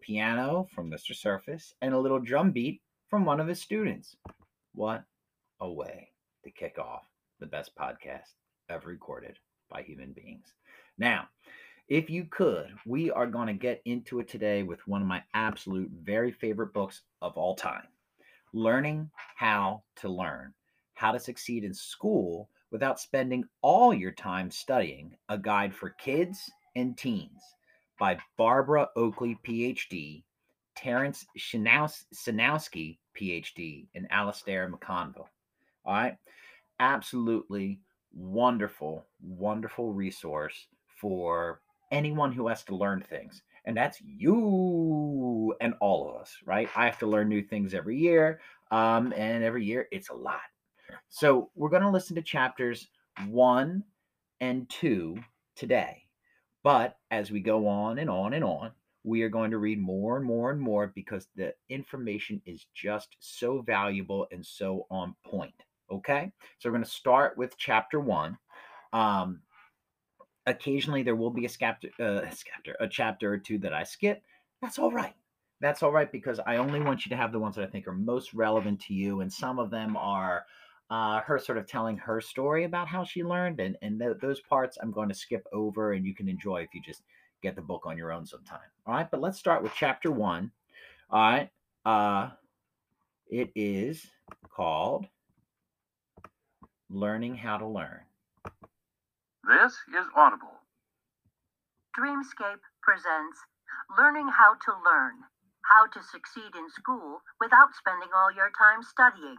piano from Mr. Surface and a little drum beat from one of his students. What a way to kick off the best podcast ever recorded by human beings. Now, if you could, we are going to get into it today with one of my absolute very favorite books of all time Learning How to Learn How to Succeed in School Without Spending All Your Time Studying A Guide for Kids and Teens by Barbara Oakley, PhD, Terrence Sejnowski, PhD, and Alistair McConville. All right. Absolutely wonderful, wonderful resource for anyone who has to learn things. And that's you and all of us, right? I have to learn new things every year. Um, and every year it's a lot. So we're going to listen to chapters one and two today. But as we go on and on and on, we are going to read more and more and more because the information is just so valuable and so on point. Okay, so we're going to start with chapter one. Um, occasionally, there will be a chapter, uh, a chapter or two that I skip. That's all right. That's all right because I only want you to have the ones that I think are most relevant to you, and some of them are uh, her sort of telling her story about how she learned, and and th- those parts I'm going to skip over, and you can enjoy if you just get the book on your own sometime. All right, but let's start with chapter one. All right, uh, it is called Learning How to Learn. This is Audible. Dreamscape presents Learning How to Learn How to Succeed in School Without Spending All Your Time Studying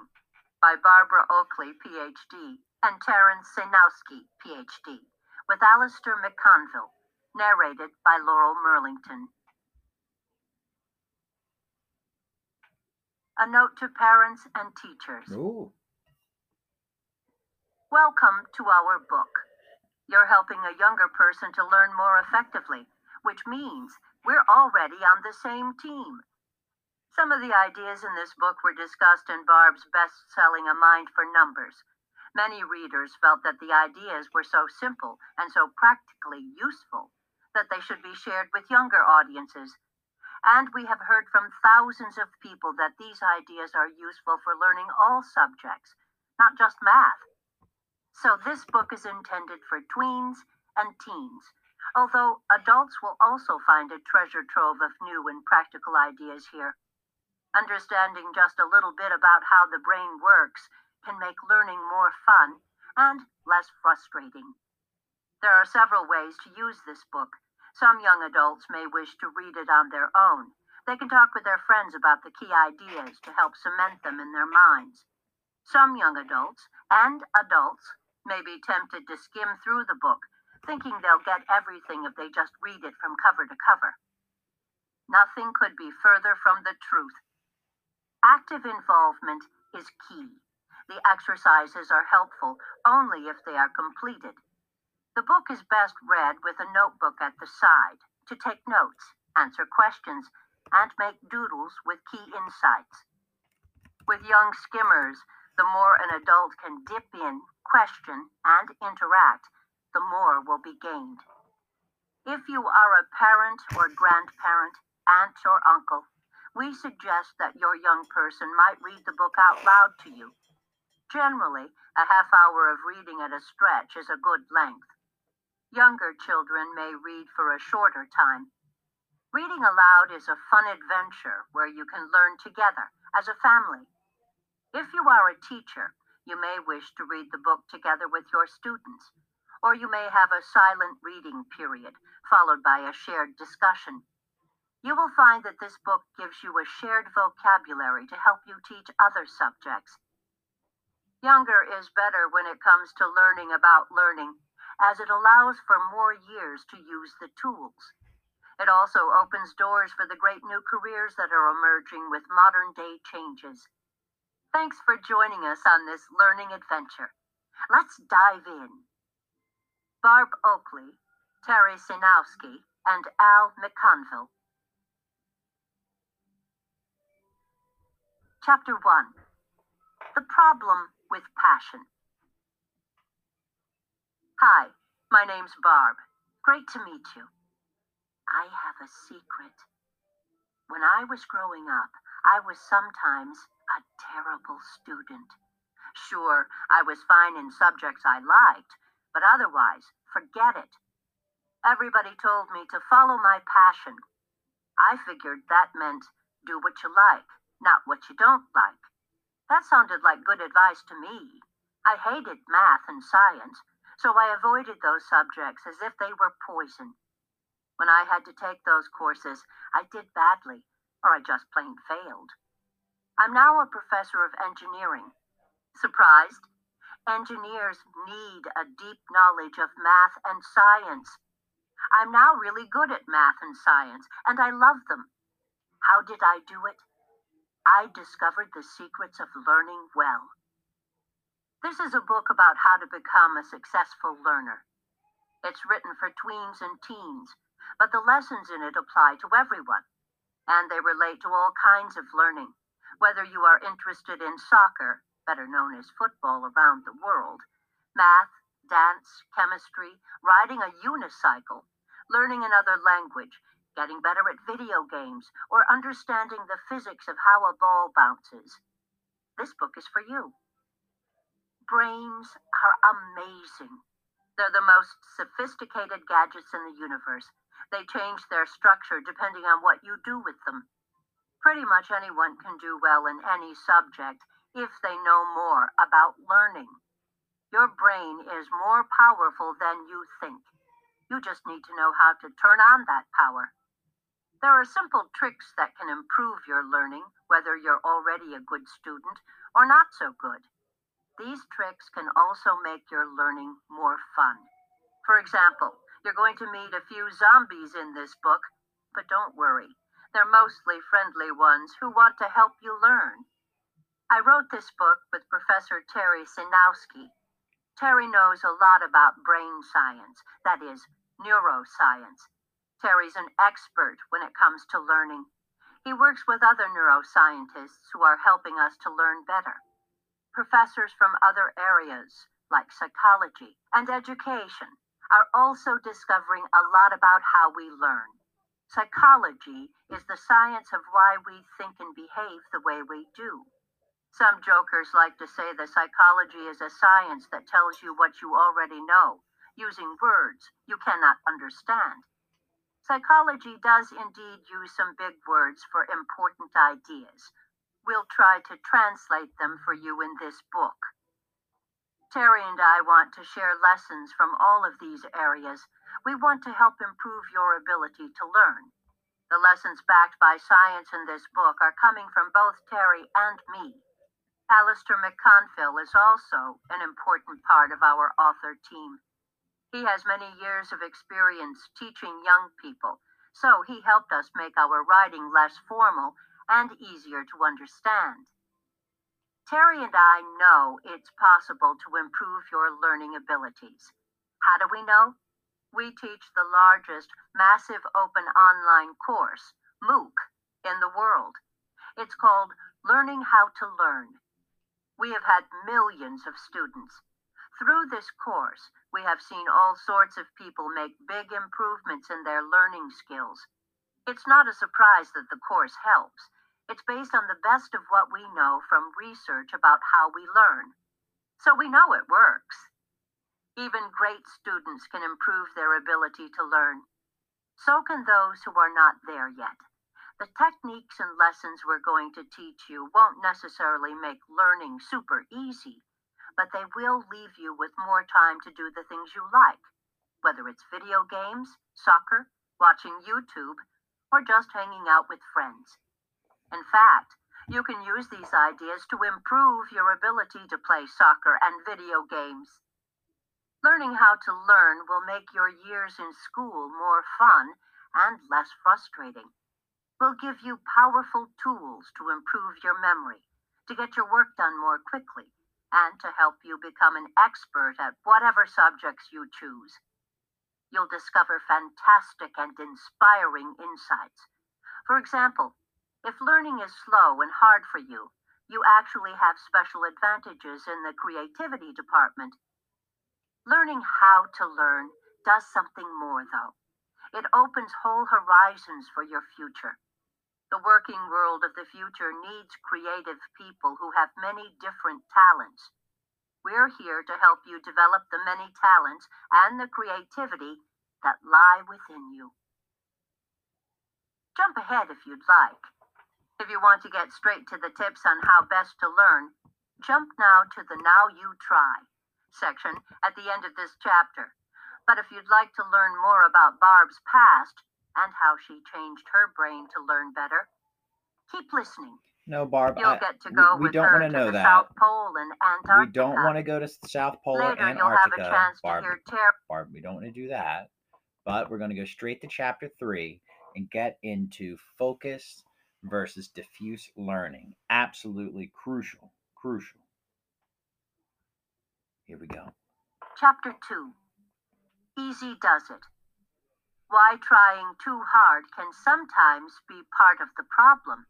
by Barbara Oakley, PhD, and Terrence Sejnowski, PhD, with Alistair McConville, narrated by Laurel Merlington. A note to parents and teachers. Ooh. Welcome to our book. You're helping a younger person to learn more effectively, which means we're already on the same team. Some of the ideas in this book were discussed in Barb's best selling A Mind for Numbers. Many readers felt that the ideas were so simple and so practically useful that they should be shared with younger audiences. And we have heard from thousands of people that these ideas are useful for learning all subjects, not just math. So this book is intended for tweens and teens, although adults will also find a treasure trove of new and practical ideas here. Understanding just a little bit about how the brain works can make learning more fun and less frustrating. There are several ways to use this book. Some young adults may wish to read it on their own. They can talk with their friends about the key ideas to help cement them in their minds. Some young adults and adults may be tempted to skim through the book, thinking they'll get everything if they just read it from cover to cover. Nothing could be further from the truth. Active involvement is key. The exercises are helpful only if they are completed. The book is best read with a notebook at the side to take notes, answer questions, and make doodles with key insights. With young skimmers, the more an adult can dip in, question, and interact, the more will be gained. If you are a parent or grandparent, aunt or uncle, we suggest that your young person might read the book out loud to you. Generally, a half hour of reading at a stretch is a good length. Younger children may read for a shorter time. Reading aloud is a fun adventure where you can learn together as a family. If you are a teacher, you may wish to read the book together with your students, or you may have a silent reading period followed by a shared discussion. You will find that this book gives you a shared vocabulary to help you teach other subjects. Younger is better when it comes to learning about learning, as it allows for more years to use the tools. It also opens doors for the great new careers that are emerging with modern day changes. Thanks for joining us on this learning adventure. Let's dive in. Barb Oakley, Terry Sejnowski, and Al McConville. Chapter 1 The Problem with Passion. Hi, my name's Barb. Great to meet you. I have a secret. When I was growing up, I was sometimes a terrible student. Sure, I was fine in subjects I liked, but otherwise, forget it. Everybody told me to follow my passion. I figured that meant do what you like, not what you don't like. That sounded like good advice to me. I hated math and science, so I avoided those subjects as if they were poison. When I had to take those courses, I did badly, or I just plain failed. I'm now a professor of engineering. Surprised? Engineers need a deep knowledge of math and science. I'm now really good at math and science, and I love them. How did I do it? I discovered the secrets of learning well. This is a book about how to become a successful learner. It's written for tweens and teens, but the lessons in it apply to everyone, and they relate to all kinds of learning, whether you are interested in soccer, better known as football around the world, math, dance, chemistry, riding a unicycle, learning another language, getting better at video games, or understanding the physics of how a ball bounces. This book is for you. Brains are amazing. They're the most sophisticated gadgets in the universe. They change their structure depending on what you do with them. Pretty much anyone can do well in any subject if they know more about learning. Your brain is more powerful than you think. You just need to know how to turn on that power. There are simple tricks that can improve your learning, whether you're already a good student or not so good. These tricks can also make your learning more fun. For example, you're going to meet a few zombies in this book, but don't worry. They're mostly friendly ones who want to help you learn. I wrote this book with Professor Terry Sejnowski. Terry knows a lot about brain science, that is, neuroscience. Terry's an expert when it comes to learning. He works with other neuroscientists who are helping us to learn better professors from other areas, like psychology and education, are also discovering a lot about how we learn. Psychology is the science of why we think and behave the way we do. Some jokers like to say that psychology is a science that tells you what you already know, using words you cannot understand. Psychology does indeed use some big words for important ideas, We'll try to translate them for you in this book. Terry and I want to share lessons from all of these areas. We want to help improve your ability to learn. The lessons backed by science in this book are coming from both Terry and me. Alistair McConville is also an important part of our author team. He has many years of experience teaching young people, so he helped us make our writing less formal and easier to understand. Terry and I know it's possible to improve your learning abilities. How do we know? We teach the largest massive open online course, MOOC, in the world. It's called Learning How to Learn. We have had millions of students. Through this course, we have seen all sorts of people make big improvements in their learning skills. It's not a surprise that the course helps. It's based on the best of what we know from research about how we learn. So we know it works. Even great students can improve their ability to learn. So can those who are not there yet. The techniques and lessons we're going to teach you won't necessarily make learning super easy, but they will leave you with more time to do the things you like, whether it's video games, soccer, watching YouTube, or just hanging out with friends. In fact, you can use these ideas to improve your ability to play soccer and video games. Learning how to learn will make your years in school more fun and less frustrating. Will give you powerful tools to improve your memory, to get your work done more quickly, and to help you become an expert at whatever subjects you choose. You'll discover fantastic and inspiring insights. For example, if learning is slow and hard for you, you actually have special advantages in the creativity department. Learning how to learn does something more, though. It opens whole horizons for your future. The working world of the future needs creative people who have many different talents. We're here to help you develop the many talents and the creativity that lie within you. Jump ahead if you'd like. If you want to get straight to the tips on how best to learn, jump now to the Now You Try section at the end of this chapter. But if you'd like to learn more about Barb's past and how she changed her brain to learn better, keep listening. No, Barb. You'll I- get to go we, with don't want to know the that. South Pole and Antarctica. We don't want to go to South Pole Later, you'll have a Antarctica, chance Barb. to hear Terry. Barb. We don't want to do that. But we're going to go straight to chapter three and get into focus versus diffuse learning. Absolutely crucial. Crucial. Here we go. Chapter 2 Easy Does It. Why trying too hard can sometimes be part of the problem.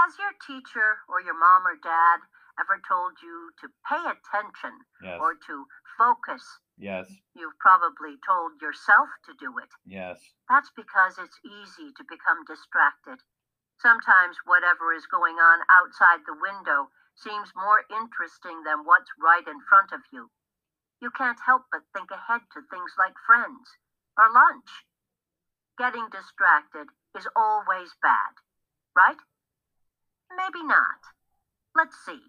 Has your teacher or your mom or dad ever told you to pay attention Yes. or to focus? yes. You've probably told yourself to do it. Yes. That's because it's easy to become distracted. Sometimes whatever is going on outside the window seems more interesting than what's right in front of you. You can't help but think ahead to things like friends or lunch. Getting distracted is always bad, right? Maybe not. Let's see.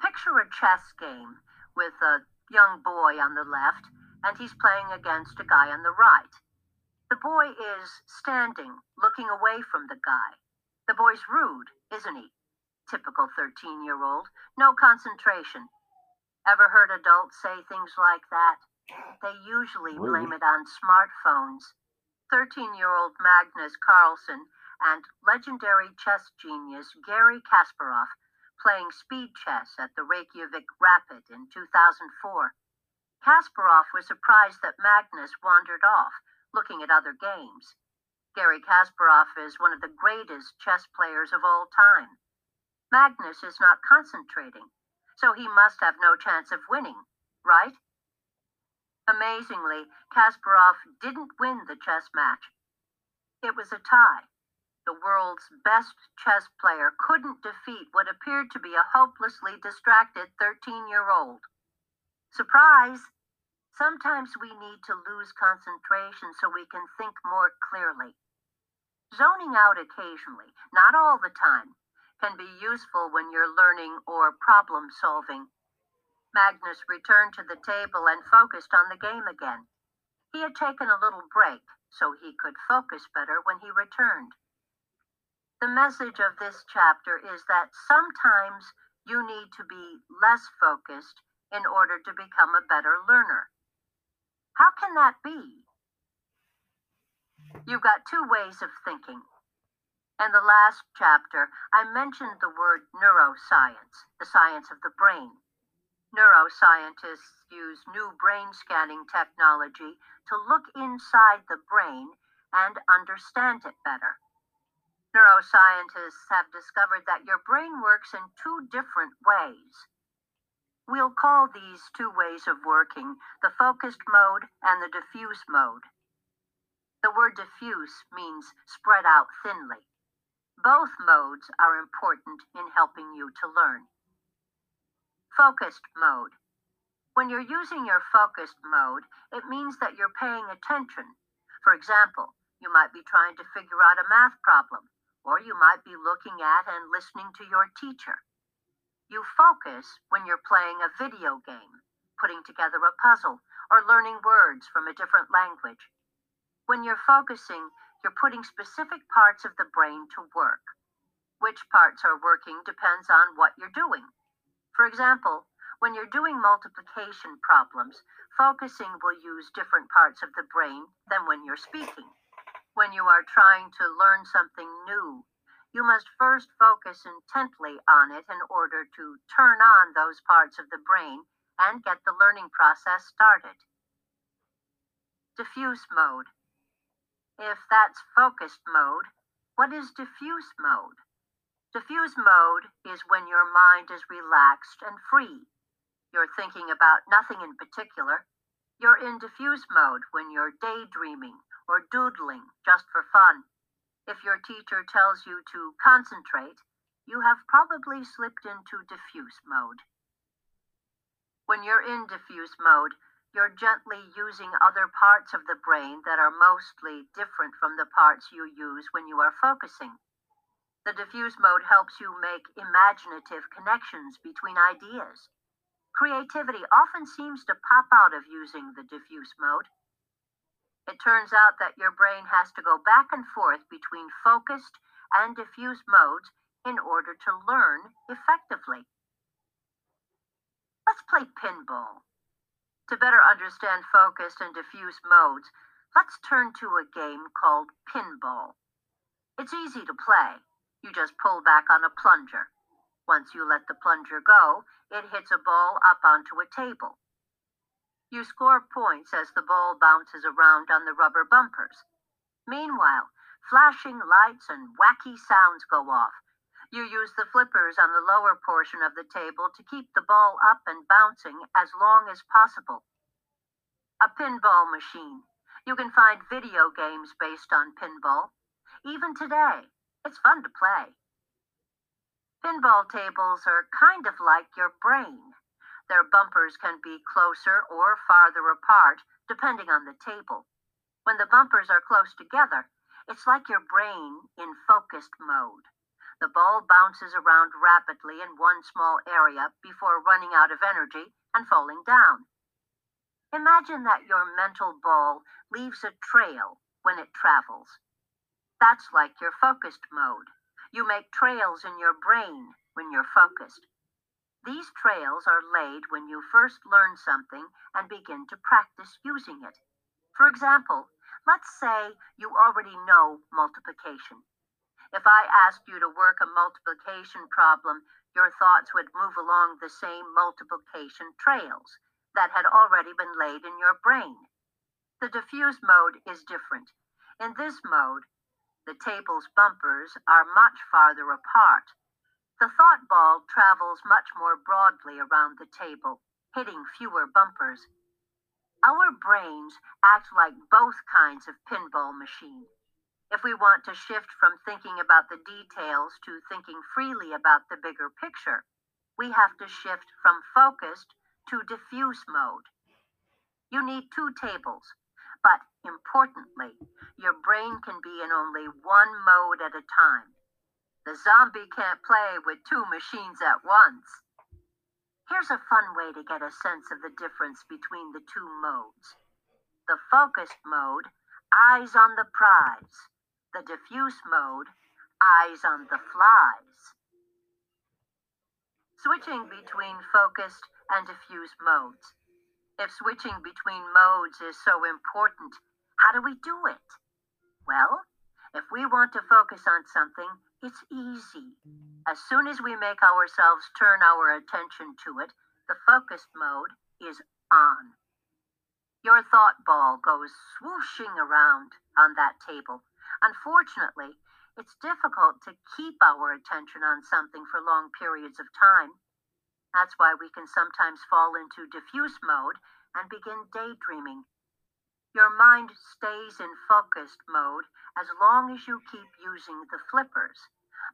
Picture a chess game with a young boy on the left and he's playing against a guy on the right. The boy is standing, looking away from the guy. The boy's rude, isn't he? Typical 13 year old. No concentration. Ever heard adults say things like that? They usually Rude. blame it on smartphones. 13 year old Magnus Carlsen and legendary chess genius Gary Kasparov playing speed chess at the Reykjavik Rapid in 2004. Kasparov was surprised that Magnus wandered off, looking at other games. Gary Kasparov is one of the greatest chess players of all time. Magnus is not concentrating, so he must have no chance of winning, right? Amazingly, Kasparov didn't win the chess match. It was a tie. The world's best chess player couldn't defeat what appeared to be a hopelessly distracted 13 year old. Surprise! Sometimes we need to lose concentration so we can think more clearly. Zoning out occasionally, not all the time, can be useful when you're learning or problem solving. Magnus returned to the table and focused on the game again. He had taken a little break so he could focus better when he returned. The message of this chapter is that sometimes you need to be less focused in order to become a better learner. How can that be? You've got two ways of thinking. In the last chapter, I mentioned the word neuroscience, the science of the brain. Neuroscientists use new brain scanning technology to look inside the brain and understand it better. Neuroscientists have discovered that your brain works in two different ways. We'll call these two ways of working the focused mode and the diffuse mode. The word diffuse means spread out thinly. Both modes are important in helping you to learn. Focused mode. When you're using your focused mode, it means that you're paying attention. For example, you might be trying to figure out a math problem, or you might be looking at and listening to your teacher. You focus when you're playing a video game, putting together a puzzle, or learning words from a different language. When you're focusing, you're putting specific parts of the brain to work. Which parts are working depends on what you're doing. For example, when you're doing multiplication problems, focusing will use different parts of the brain than when you're speaking. When you are trying to learn something new, you must first focus intently on it in order to turn on those parts of the brain and get the learning process started. Diffuse mode. If that's focused mode, what is diffuse mode? Diffuse mode is when your mind is relaxed and free. You're thinking about nothing in particular. You're in diffuse mode when you're daydreaming or doodling just for fun. If your teacher tells you to concentrate, you have probably slipped into diffuse mode. When you're in diffuse mode, you're gently using other parts of the brain that are mostly different from the parts you use when you are focusing. The diffuse mode helps you make imaginative connections between ideas. Creativity often seems to pop out of using the diffuse mode. It turns out that your brain has to go back and forth between focused and diffuse modes in order to learn effectively. Let's play pinball. To better understand focused and diffuse modes, let's turn to a game called pinball. It's easy to play. You just pull back on a plunger. Once you let the plunger go, it hits a ball up onto a table. You score points as the ball bounces around on the rubber bumpers. Meanwhile, flashing lights and wacky sounds go off. You use the flippers on the lower portion of the table to keep the ball up and bouncing as long as possible. A pinball machine. You can find video games based on pinball. Even today, it's fun to play. Pinball tables are kind of like your brain. Their bumpers can be closer or farther apart, depending on the table. When the bumpers are close together, it's like your brain in focused mode. The ball bounces around rapidly in one small area before running out of energy and falling down. Imagine that your mental ball leaves a trail when it travels. That's like your focused mode. You make trails in your brain when you're focused. These trails are laid when you first learn something and begin to practice using it. For example, let's say you already know multiplication. If I asked you to work a multiplication problem, your thoughts would move along the same multiplication trails that had already been laid in your brain. The diffuse mode is different. In this mode, the table's bumpers are much farther apart. The thought ball travels much more broadly around the table, hitting fewer bumpers. Our brains act like both kinds of pinball machine. If we want to shift from thinking about the details to thinking freely about the bigger picture, we have to shift from focused to diffuse mode. You need two tables, but importantly, your brain can be in only one mode at a time. The zombie can't play with two machines at once. Here's a fun way to get a sense of the difference between the two modes. The focused mode, eyes on the prize. The diffuse mode, eyes on the flies. Switching between focused and diffuse modes. If switching between modes is so important, how do we do it? Well, if we want to focus on something, it's easy. As soon as we make ourselves turn our attention to it, the focused mode is on. Your thought ball goes swooshing around on that table. Unfortunately, it's difficult to keep our attention on something for long periods of time. That's why we can sometimes fall into diffuse mode and begin daydreaming. Your mind stays in focused mode as long as you keep using the flippers.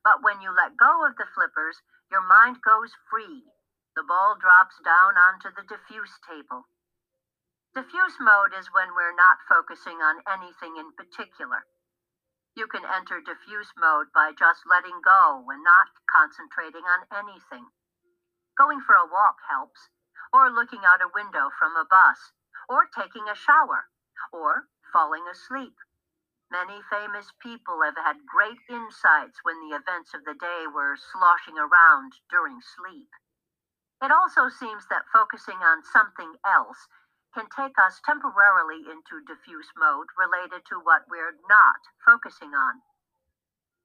But when you let go of the flippers, your mind goes free. The ball drops down onto the diffuse table. Diffuse mode is when we're not focusing on anything in particular. You can enter diffuse mode by just letting go and not concentrating on anything. Going for a walk helps, or looking out a window from a bus, or taking a shower, or falling asleep. Many famous people have had great insights when the events of the day were sloshing around during sleep. It also seems that focusing on something else can take us temporarily into diffuse mode related to what we're not focusing on.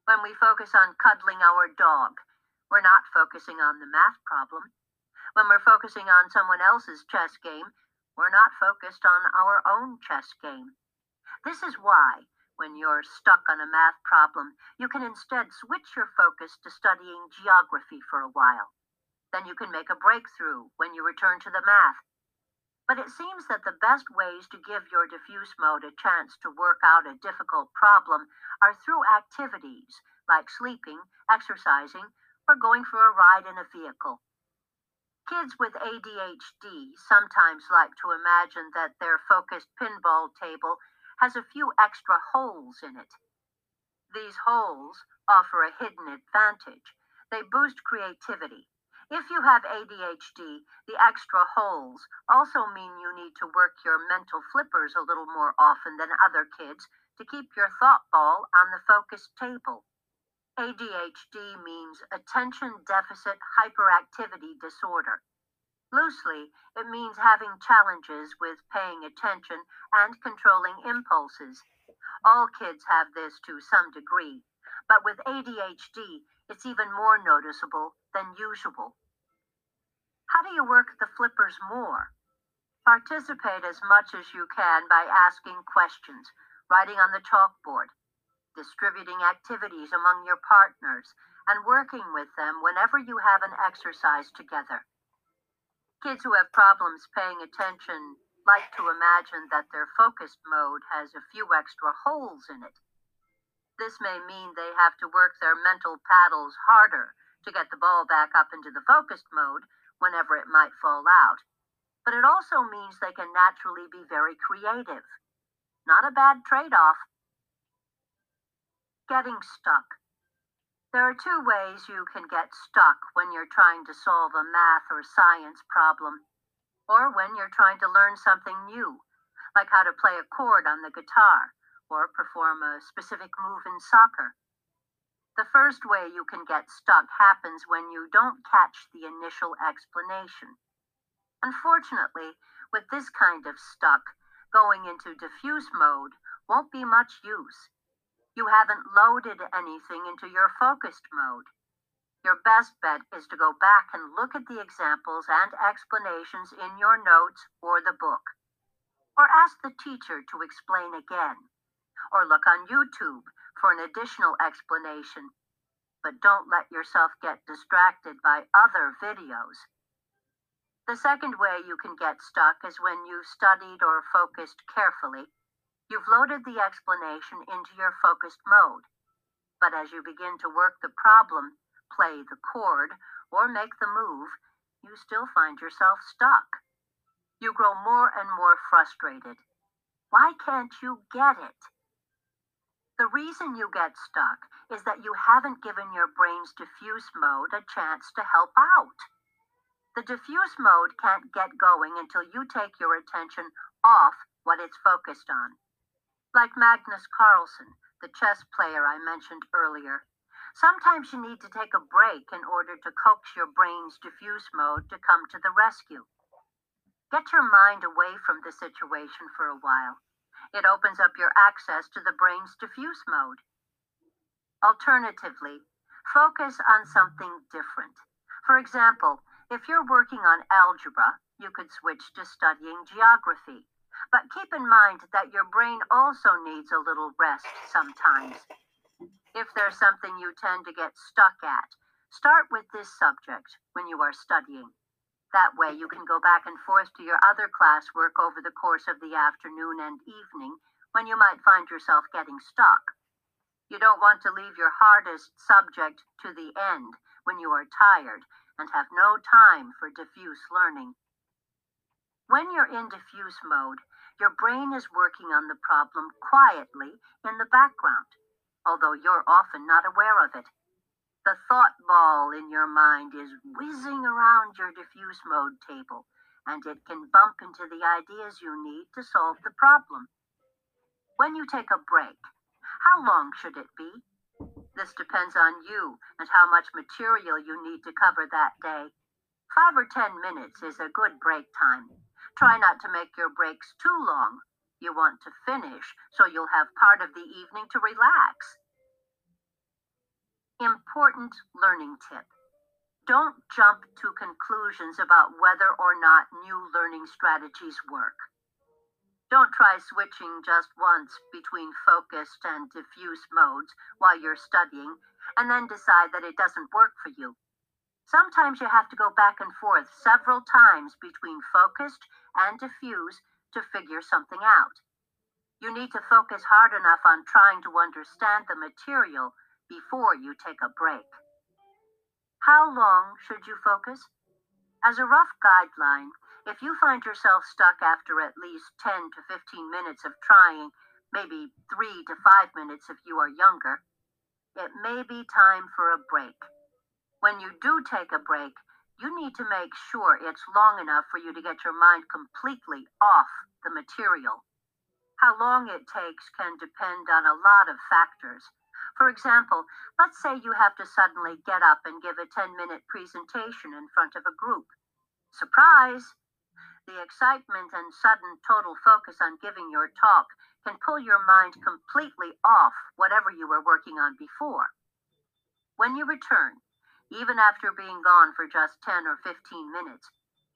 When we focus on cuddling our dog, we're not focusing on the math problem. When we're focusing on someone else's chess game, we're not focused on our own chess game. This is why, when you're stuck on a math problem, you can instead switch your focus to studying geography for a while. Then you can make a breakthrough when you return to the math. But it seems that the best ways to give your diffuse mode a chance to work out a difficult problem are through activities like sleeping, exercising, or going for a ride in a vehicle. Kids with ADHD sometimes like to imagine that their focused pinball table has a few extra holes in it. These holes offer a hidden advantage. They boost creativity if you have ADHD, the extra holes also mean you need to work your mental flippers a little more often than other kids to keep your thought ball on the focus table. ADHD means Attention Deficit Hyperactivity Disorder. Loosely, it means having challenges with paying attention and controlling impulses. All kids have this to some degree, but with ADHD, it's even more noticeable than usual. How do you work the flippers more? Participate as much as you can by asking questions, writing on the chalkboard, distributing activities among your partners, and working with them whenever you have an exercise together. Kids who have problems paying attention like to imagine that their focused mode has a few extra holes in it. This may mean they have to work their mental paddles harder to get the ball back up into the focused mode whenever it might fall out. But it also means they can naturally be very creative. Not a bad trade off. Getting stuck. There are two ways you can get stuck when you're trying to solve a math or science problem, or when you're trying to learn something new, like how to play a chord on the guitar or perform a specific move in soccer. The first way you can get stuck happens when you don't catch the initial explanation. Unfortunately, with this kind of stuck, going into diffuse mode won't be much use. You haven't loaded anything into your focused mode. Your best bet is to go back and look at the examples and explanations in your notes or the book. Or ask the teacher to explain again or look on YouTube for an additional explanation. But don't let yourself get distracted by other videos. The second way you can get stuck is when you've studied or focused carefully. You've loaded the explanation into your focused mode. But as you begin to work the problem, play the chord, or make the move, you still find yourself stuck. You grow more and more frustrated. Why can't you get it? The reason you get stuck is that you haven't given your brain's diffuse mode a chance to help out. The diffuse mode can't get going until you take your attention off what it's focused on. Like Magnus Carlsen, the chess player I mentioned earlier, sometimes you need to take a break in order to coax your brain's diffuse mode to come to the rescue. Get your mind away from the situation for a while it opens up your access to the brain's diffuse mode. Alternatively, focus on something different. For example, if you're working on algebra, you could switch to studying geography. But keep in mind that your brain also needs a little rest sometimes. If there's something you tend to get stuck at, start with this subject when you are studying. That way, you can go back and forth to your other classwork over the course of the afternoon and evening when you might find yourself getting stuck. You don't want to leave your hardest subject to the end when you are tired and have no time for diffuse learning. When you're in diffuse mode, your brain is working on the problem quietly in the background, although you're often not aware of it. The thought ball in your mind is whizzing around your diffuse mode table, and it can bump into the ideas you need to solve the problem. When you take a break, how long should it be? This depends on you and how much material you need to cover that day. Five or ten minutes is a good break time. Try not to make your breaks too long. You want to finish so you'll have part of the evening to relax. Important learning tip. Don't jump to conclusions about whether or not new learning strategies work. Don't try switching just once between focused and diffuse modes while you're studying and then decide that it doesn't work for you. Sometimes you have to go back and forth several times between focused and diffuse to figure something out. You need to focus hard enough on trying to understand the material before you take a break. How long should you focus? As a rough guideline, if you find yourself stuck after at least 10 to 15 minutes of trying, maybe 3 to 5 minutes if you are younger, it may be time for a break. When you do take a break, you need to make sure it's long enough for you to get your mind completely off the material. How long it takes can depend on a lot of factors. For example, let's say you have to suddenly get up and give a 10 minute presentation in front of a group. Surprise! The excitement and sudden total focus on giving your talk can pull your mind completely off whatever you were working on before. When you return, even after being gone for just 10 or 15 minutes,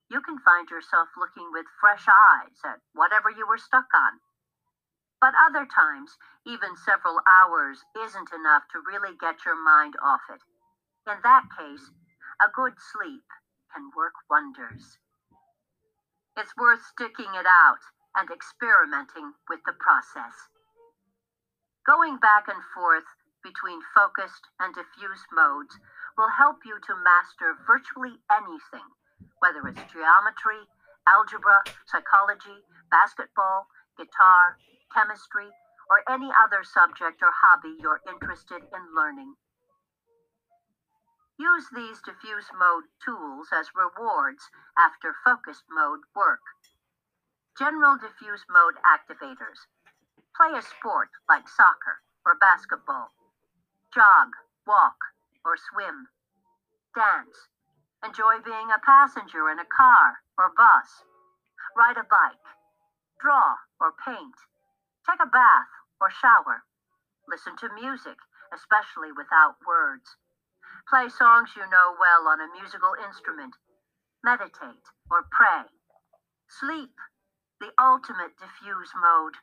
you can find yourself looking with fresh eyes at whatever you were stuck on. But other times, even several hours isn't enough to really get your mind off it. In that case, a good sleep can work wonders. It's worth sticking it out and experimenting with the process. Going back and forth between focused and diffuse modes will help you to master virtually anything, whether it's geometry, algebra, psychology, basketball, guitar, chemistry, or any other subject or hobby you're interested in learning. Use these diffuse mode tools as rewards after focused mode work. General diffuse mode activators. Play a sport like soccer or basketball. Jog, walk, or swim. Dance. Enjoy being a passenger in a car or bus. Ride a bike. Draw or paint. Take a bath or shower. Listen to music, especially without words. Play songs you know well on a musical instrument. Meditate or pray. Sleep, the ultimate diffuse mode.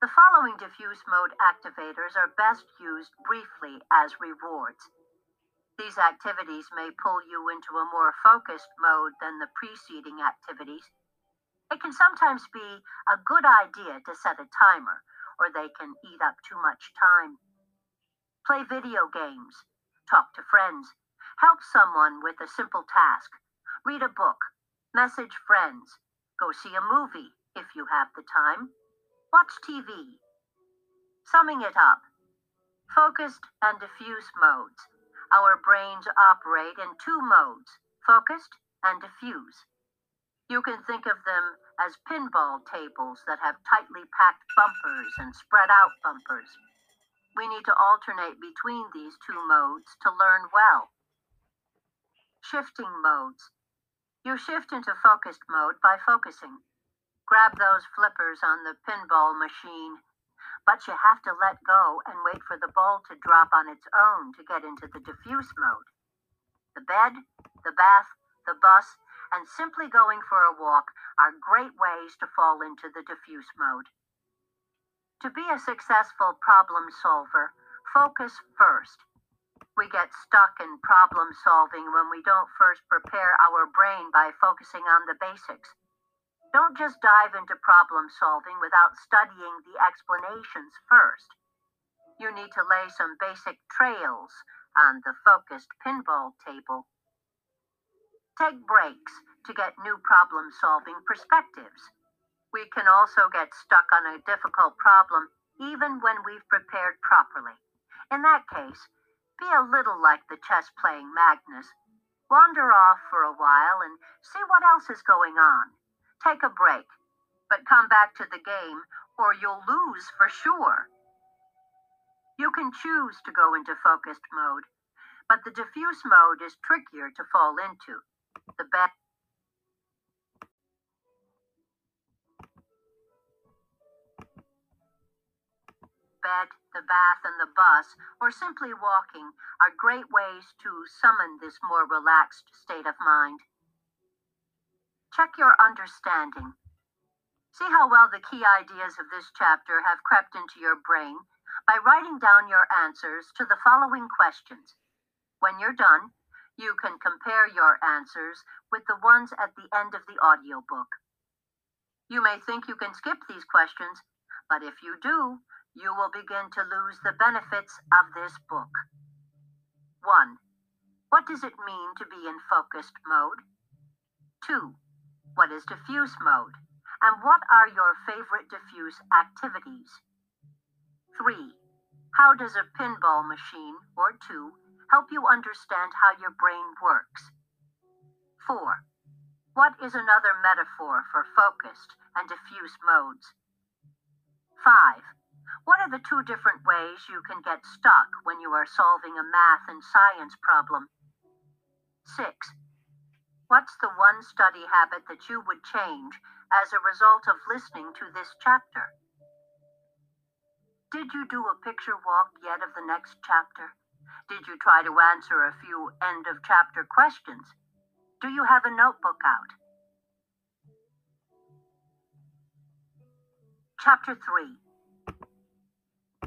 The following diffuse mode activators are best used briefly as rewards. These activities may pull you into a more focused mode than the preceding activities. It can sometimes be a good idea to set a timer, or they can eat up too much time. Play video games, talk to friends, help someone with a simple task, read a book, message friends, go see a movie if you have the time Watch TV. Summing it up focused and diffuse modes. Our brains operate in two modes focused and diffuse. You can think of them as pinball tables that have tightly packed bumpers and spread out bumpers. We need to alternate between these two modes to learn well. Shifting modes. You shift into focused mode by focusing. Grab those flippers on the pinball machine. But you have to let go and wait for the ball to drop on its own to get into the diffuse mode. The bed, the bath, the bus, and simply going for a walk are great ways to fall into the diffuse mode. To be a successful problem solver, focus first. We get stuck in problem solving when we don't first prepare our brain by focusing on the basics. Don't just dive into problem solving without studying the explanations first. You need to lay some basic trails on the focused pinball table. Take breaks to get new problem solving perspectives. We can also get stuck on a difficult problem even when we've prepared properly. In that case, be a little like the chess playing Magnus. Wander off for a while and see what else is going on. Take a break, but come back to the game or you'll lose for sure. You can choose to go into focused mode, but the diffuse mode is trickier to fall into. The bed, the bath, and the bus, or simply walking are great ways to summon this more relaxed state of mind. Check your understanding. See how well the key ideas of this chapter have crept into your brain by writing down your answers to the following questions. When you're done, You can compare your answers with the ones at the end of the audiobook. You may think you can skip these questions, but if you do, you will begin to lose the benefits of this book. 1. What does it mean to be in focused mode? 2. What is diffuse mode? And what are your favorite diffuse activities? 3. How does a pinball machine or two help you understand how your brain works? 4. What is another metaphor for focused and diffuse modes? 5. What are the two different ways you can get stuck when you are solving a math and science problem? 6. What's the one study habit that you would change as a result of listening to this chapter? Did you do a picture walk yet of the next chapter? Did you try to answer a few end of chapter questions? Do you have a notebook out? Chapter 3